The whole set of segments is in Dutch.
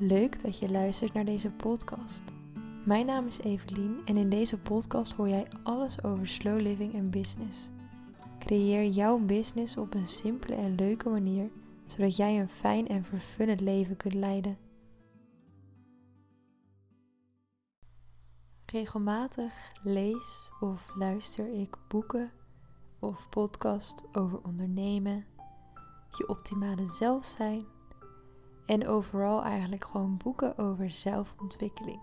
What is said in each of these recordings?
Leuk dat je luistert naar deze podcast. Mijn naam is Evelien en in deze podcast hoor jij alles over slow living en business. Creëer jouw business op een simpele en leuke manier, zodat jij een fijn en vervullend leven kunt leiden. Regelmatig lees of luister ik boeken of podcast over ondernemen, je optimale zelf zijn en overal eigenlijk gewoon boeken over zelfontwikkeling.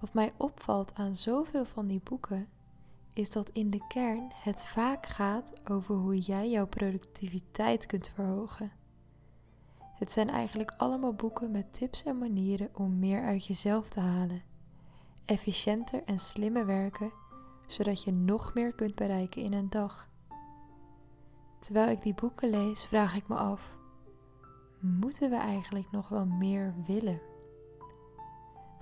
Wat mij opvalt aan zoveel van die boeken is dat in de kern het vaak gaat over hoe jij jouw productiviteit kunt verhogen. Het zijn eigenlijk allemaal boeken met tips en manieren om meer uit jezelf te halen, efficiënter en slimmer werken, zodat je nog meer kunt bereiken in een dag. Terwijl ik die boeken lees, vraag ik me af: moeten we eigenlijk nog wel meer willen?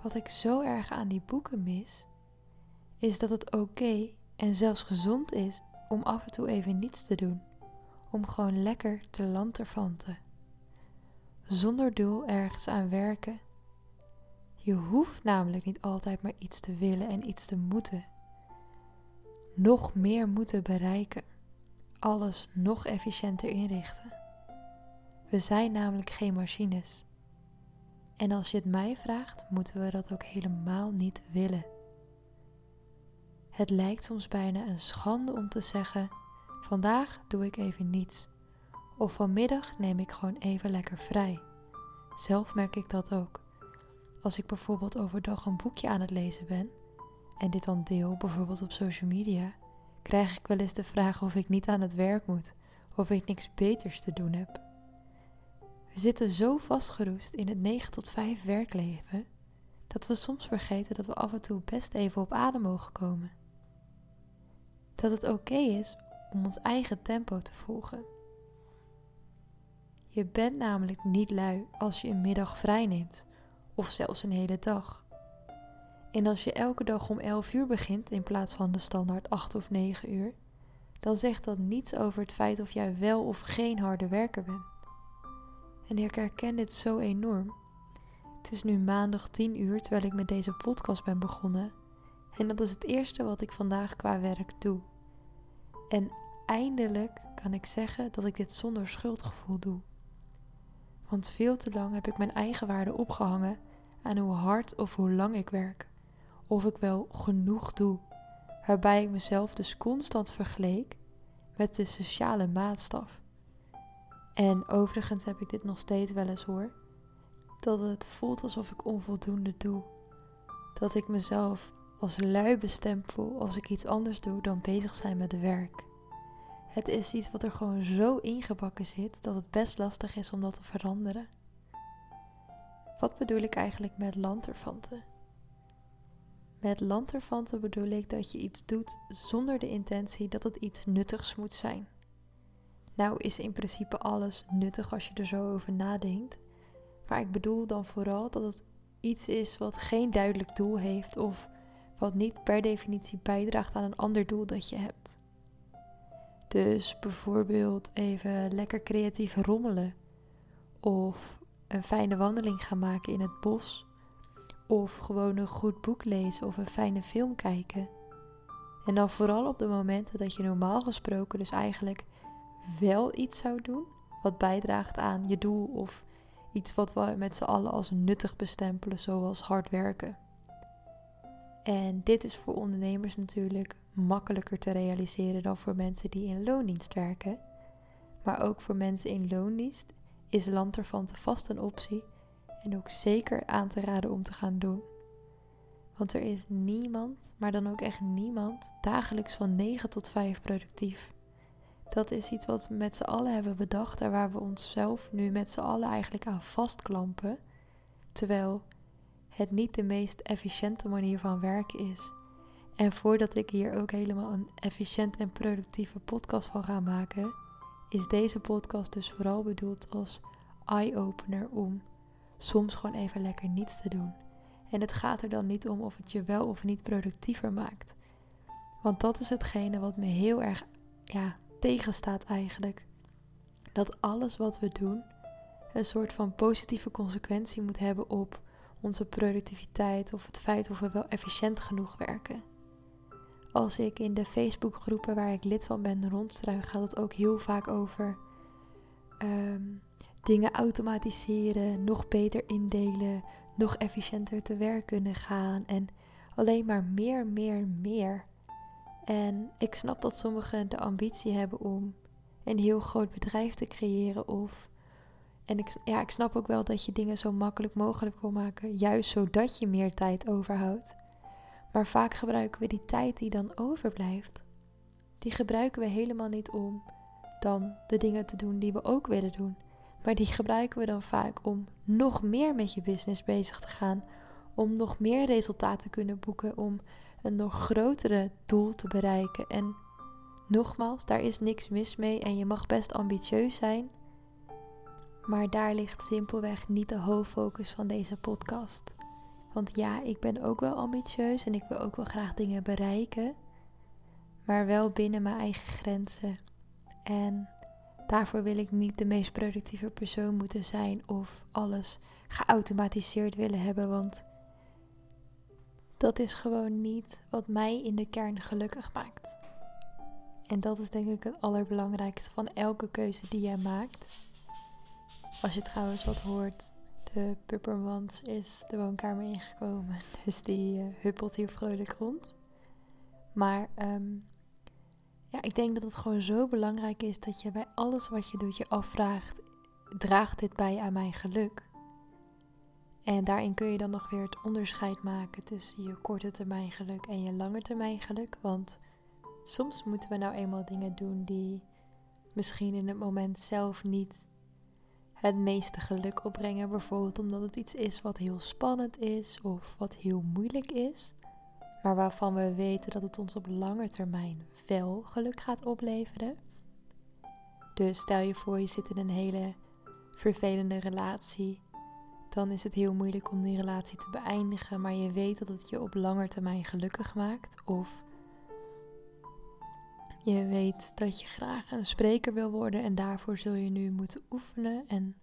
Wat ik zo erg aan die boeken mis, is dat het oké en zelfs gezond is om af en toe even niets te doen. Om gewoon lekker te lanterfanten. Zonder doel ergens aan werken. Je hoeft namelijk niet altijd maar iets te willen en iets te moeten. Nog meer moeten bereiken. Alles nog efficiënter inrichten. We zijn namelijk geen machines. En als je het mij vraagt, moeten we dat ook helemaal niet willen. Het lijkt soms bijna een schande om te zeggen: vandaag doe ik even niets. Of vanmiddag neem ik gewoon even lekker vrij. Zelf merk ik dat ook. Als ik bijvoorbeeld overdag een boekje aan het lezen ben en dit dan deel, bijvoorbeeld op social media, krijg ik wel eens de vraag of ik niet aan het werk moet of ik niks beters te doen heb. We zitten zo vastgeroest in het 9 tot 5 werkleven dat we soms vergeten dat we af en toe best even op adem mogen komen. Dat het oké is om ons eigen tempo te volgen. Je bent namelijk niet lui als je een middag vrij neemt, of zelfs een hele dag. En als je elke dag om 11 uur begint in plaats van de standaard 8 of 9 uur, dan zegt dat niets over het feit of jij wel of geen harde werker bent. En ik herken dit zo enorm. Het is nu maandag 10 uur terwijl ik met deze podcast ben begonnen. En dat is het eerste wat ik vandaag qua werk doe. En eindelijk kan ik zeggen dat ik dit zonder schuldgevoel doe. Want veel te lang heb ik mijn eigen waarde opgehangen aan hoe hard of hoe lang ik werk. Of ik wel genoeg doe. Waarbij ik mezelf dus constant vergeleek met de sociale maatstaf. En overigens heb ik dit nog steeds wel eens hoor. Dat het voelt alsof ik onvoldoende doe. Dat ik mezelf als lui bestempel als ik iets anders doe dan bezig zijn met werk. Het is iets wat er gewoon zo ingebakken zit dat het best lastig is om dat te veranderen. Wat bedoel ik eigenlijk met lanterfanten? Met lanterfanten bedoel ik dat je iets doet zonder de intentie dat het iets nuttigs moet zijn. Nou is in principe alles nuttig als je er zo over nadenkt. Maar ik bedoel dan vooral dat het iets is wat geen duidelijk doel heeft of wat niet per definitie bijdraagt aan een ander doel dat je hebt. Dus bijvoorbeeld even lekker creatief rommelen of een fijne wandeling gaan maken in het bos of gewoon een goed boek lezen of een fijne film kijken. En dan vooral op de momenten dat je normaal gesproken dus eigenlijk wel iets zou doen wat bijdraagt aan je doel of iets wat we met z'n allen als nuttig bestempelen, zoals hard werken. En dit is voor ondernemers natuurlijk makkelijker te realiseren dan voor mensen die in loondienst werken. Maar ook voor mensen in loondienst is Lanterfante vast een optie en ook zeker aan te raden om te gaan doen. Want er is niemand, maar dan ook echt niemand, dagelijks van 9 tot 5 productief. Dat is iets wat we met z'n allen hebben bedacht en waar we onszelf nu met z'n allen eigenlijk aan vastklampen. Terwijl het niet de meest efficiënte manier van werken is. En voordat ik hier ook helemaal een efficiënt en productieve podcast van ga maken, is deze podcast dus vooral bedoeld als eye-opener om soms gewoon even lekker niets te doen. En het gaat er dan niet om of het je wel of niet productiever maakt. Want dat is hetgene wat me heel erg ja, tegenstaat eigenlijk. Dat alles wat we doen een soort van positieve consequentie moet hebben op onze productiviteit of het feit of we wel efficiënt genoeg werken. Als ik in de Facebookgroepen waar ik lid van ben rondstruik, gaat het ook heel vaak over ehm, dingen automatiseren, nog beter indelen, nog efficiënter te werk kunnen gaan en alleen maar meer, meer, meer. En ik snap dat sommigen de ambitie hebben om een heel groot bedrijf te creëren of en ik, ja, ik snap ook wel dat je dingen zo makkelijk mogelijk wil maken, juist zodat je meer tijd overhoudt. Maar vaak gebruiken we die tijd die dan overblijft, die gebruiken we helemaal niet om dan de dingen te doen die we ook willen doen. Maar die gebruiken we dan vaak om nog meer met je business bezig te gaan, om nog meer resultaten te kunnen boeken, om een nog grotere doel te bereiken. En nogmaals, daar is niks mis mee en je mag best ambitieus zijn. Maar daar ligt simpelweg niet de hoofdfocus van deze podcast. Want ja, ik ben ook wel ambitieus en ik wil ook wel graag dingen bereiken, maar wel binnen mijn eigen grenzen. En daarvoor wil ik niet de meest productieve persoon moeten zijn of alles geautomatiseerd willen hebben, want dat is gewoon niet wat mij in de kern gelukkig maakt. En dat is denk ik het allerbelangrijkste van elke keuze die jij maakt. Als je trouwens wat hoort, de puppermans is de woonkamer ingekomen. Dus die uh, huppelt hier vrolijk rond. Maar ehm, ja, ik denk dat het gewoon zo belangrijk is dat je bij alles wat je doet je afvraagt: draagt dit bij aan mijn geluk? En daarin kun je dan nog weer het onderscheid maken tussen je korte termijn geluk en je lange termijn geluk. Want soms moeten we nou eenmaal dingen doen die misschien in het moment zelf niet het meeste geluk opbrengen. Bijvoorbeeld omdat het iets is wat heel spannend is of wat heel moeilijk is. Maar waarvan we weten dat het ons op lange termijn wel geluk gaat opleveren. Dus stel je voor je zit in een hele vervelende relatie. Dan is het heel moeilijk om die relatie te beëindigen. Maar je weet dat het je op lange termijn gelukkig maakt. Of je weet dat je graag een spreker wil worden en daarvoor zul je nu moeten oefenen. En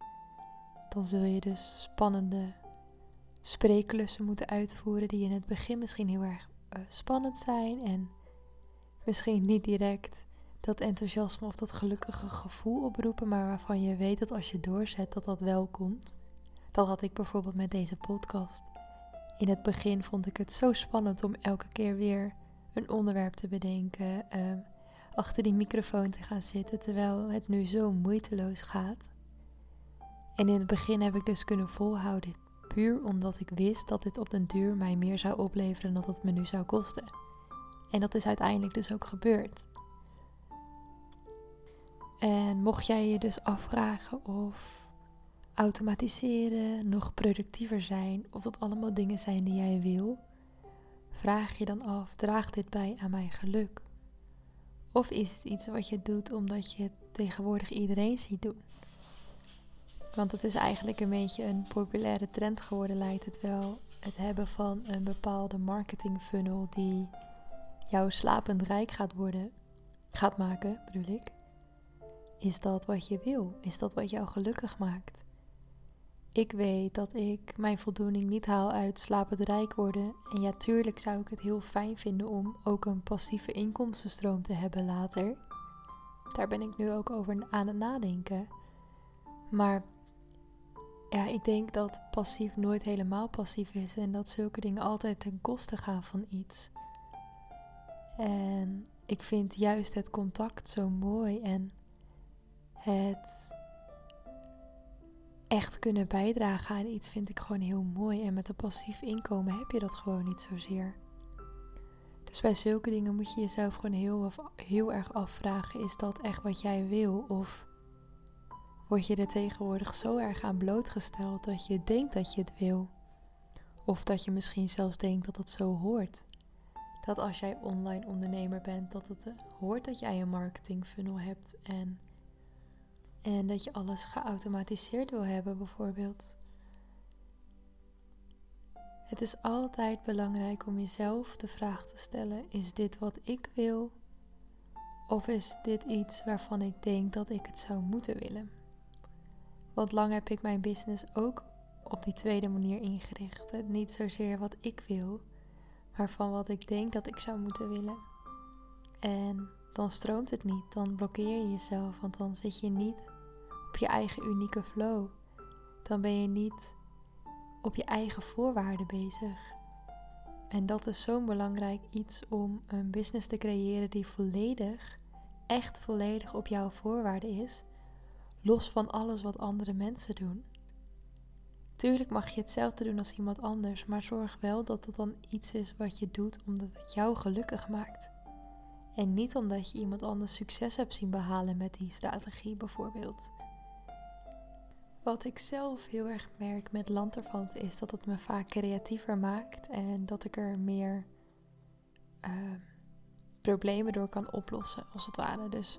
dan zul je dus spannende spreeklussen moeten uitvoeren die in het begin misschien heel erg uh, spannend zijn en misschien niet direct dat enthousiasme of dat gelukkige gevoel oproepen, maar waarvan je weet dat als je doorzet dat dat wel komt. Dat had ik bijvoorbeeld met deze podcast. In het begin vond ik het zo spannend om elke keer weer een onderwerp te bedenken, uh, achter die microfoon te gaan zitten, terwijl het nu zo moeiteloos gaat. En in het begin heb ik dus kunnen volhouden, puur omdat ik wist dat dit op den duur mij meer zou opleveren dan dat het me nu zou kosten. En dat is uiteindelijk dus ook gebeurd. En mocht jij je dus afvragen of automatiseren nog productiever zijn, of dat allemaal dingen zijn die jij wil, vraag je dan af: draagt dit bij aan mijn geluk? Of is het iets wat je doet omdat je het tegenwoordig iedereen ziet doen? Want het is eigenlijk een beetje een populaire trend geworden, lijkt het wel. Het hebben van een bepaalde marketing funnel die jou slapend rijk gaat worden, gaat maken, bedoel ik. Is dat wat je wil? Is dat wat jou gelukkig maakt? Ik weet dat ik mijn voldoening niet haal uit slapend rijk worden. En ja, tuurlijk zou ik het heel fijn vinden om ook een passieve inkomstenstroom te hebben later. Daar ben ik nu ook over aan het nadenken. Maar ja, ik denk dat passief nooit helemaal passief is en dat zulke dingen altijd ten koste gaan van iets. En ik vind juist het contact zo mooi en het echt kunnen bijdragen aan iets vind ik gewoon heel mooi. En met een passief inkomen heb je dat gewoon niet zozeer. Dus bij zulke dingen moet je jezelf gewoon heel, heel erg afvragen: is dat echt wat jij wil? Of word je er tegenwoordig zo erg aan blootgesteld dat je denkt dat je het wil? Of dat je misschien zelfs denkt dat het zo hoort. Dat als jij online ondernemer bent, dat het hoort dat jij een marketing funnel hebt en en dat je alles geautomatiseerd wil hebben, bijvoorbeeld. Het is altijd belangrijk om jezelf de vraag te stellen: is dit wat ik wil? Of is dit iets waarvan ik denk dat ik het zou moeten willen? Want lang heb ik mijn business ook op die tweede manier ingericht. Niet zozeer wat ik wil, maar van wat ik denk dat ik zou moeten willen. En dan stroomt het niet, dan blokkeer je jezelf, want dan zit je niet op je eigen unieke flow. Dan ben je niet op je eigen voorwaarden bezig. En dat is zo'n belangrijk iets om een business te creëren die volledig, echt volledig op jouw voorwaarden is, los van alles wat andere mensen doen. Tuurlijk mag je hetzelfde doen als iemand anders, maar zorg wel dat het dan iets is wat je doet omdat het jou gelukkig maakt. En niet omdat je iemand anders succes hebt zien behalen met die strategie bijvoorbeeld. Wat ik zelf heel erg merk met Lanterfant is dat het me vaak creatiever maakt en dat ik er meer uh, problemen door kan oplossen, als het ware. Dus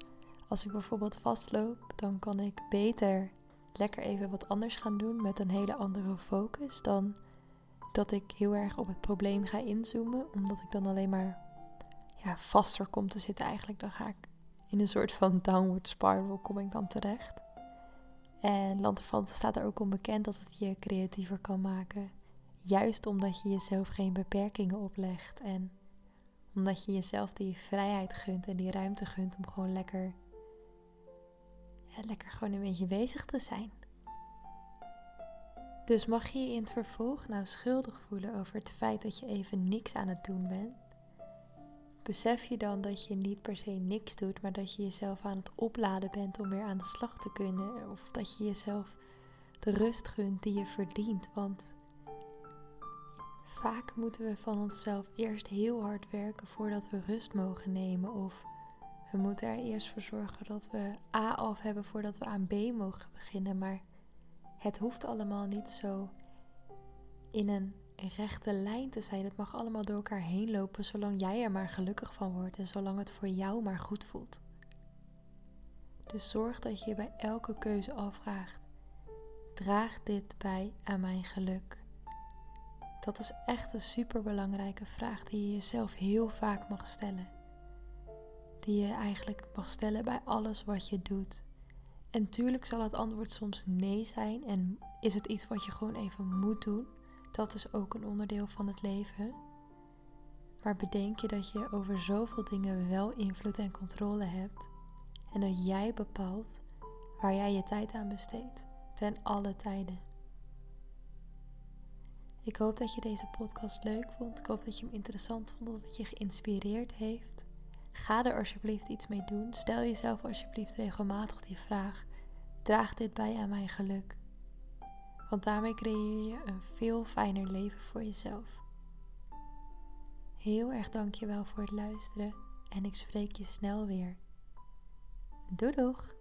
als ik bijvoorbeeld vastloop, dan kan ik beter lekker even wat anders gaan doen met een hele andere focus dan dat ik heel erg op het probleem ga inzoomen, omdat ik dan alleen maar ja, vaster kom te zitten eigenlijk. Dan ga ik in een soort van downward spiral kom ik dan terecht. En Lanterfant staat er ook om bekend dat het je creatiever kan maken. Juist omdat je jezelf geen beperkingen oplegt en omdat je jezelf die vrijheid gunt en die ruimte gunt om gewoon lekker, lekker gewoon een beetje bezig te zijn. Dus mag je je in het vervolg nou schuldig voelen over het feit dat je even niks aan het doen bent? Besef je dan dat je niet per se niks doet, maar dat je jezelf aan het opladen bent om weer aan de slag te kunnen. Of dat je jezelf de rust gunt die je verdient. Want vaak moeten we van onszelf eerst heel hard werken voordat we rust mogen nemen. Of we moeten er eerst voor zorgen dat we A af hebben voordat we aan B mogen beginnen. Maar het hoeft allemaal niet zo in een rechte lijn te zijn. Het mag allemaal door elkaar heen lopen, zolang jij er maar gelukkig van wordt en zolang het voor jou maar goed voelt. Dus zorg dat je bij elke keuze afvraagt: draagt dit bij aan mijn geluk? Dat is echt een superbelangrijke vraag die je jezelf heel vaak mag stellen. Die je eigenlijk mag stellen bij alles wat je doet. En tuurlijk zal het antwoord soms nee zijn en is het iets wat je gewoon even moet doen. Dat is ook een onderdeel van het leven. Maar bedenk je dat je over zoveel dingen wel invloed en controle hebt. En dat jij bepaalt waar jij je tijd aan besteedt. Ten alle tijden. Ik hoop dat je deze podcast leuk vond. Ik hoop dat je hem interessant vond. Dat het je geïnspireerd heeft. Ga er alsjeblieft iets mee doen. Stel jezelf alsjeblieft regelmatig die vraag: draagt dit bij aan mijn geluk? Want daarmee creëer je een veel fijner leven voor jezelf. Heel erg dankjewel voor het luisteren en ik spreek je snel weer. Doei doeg!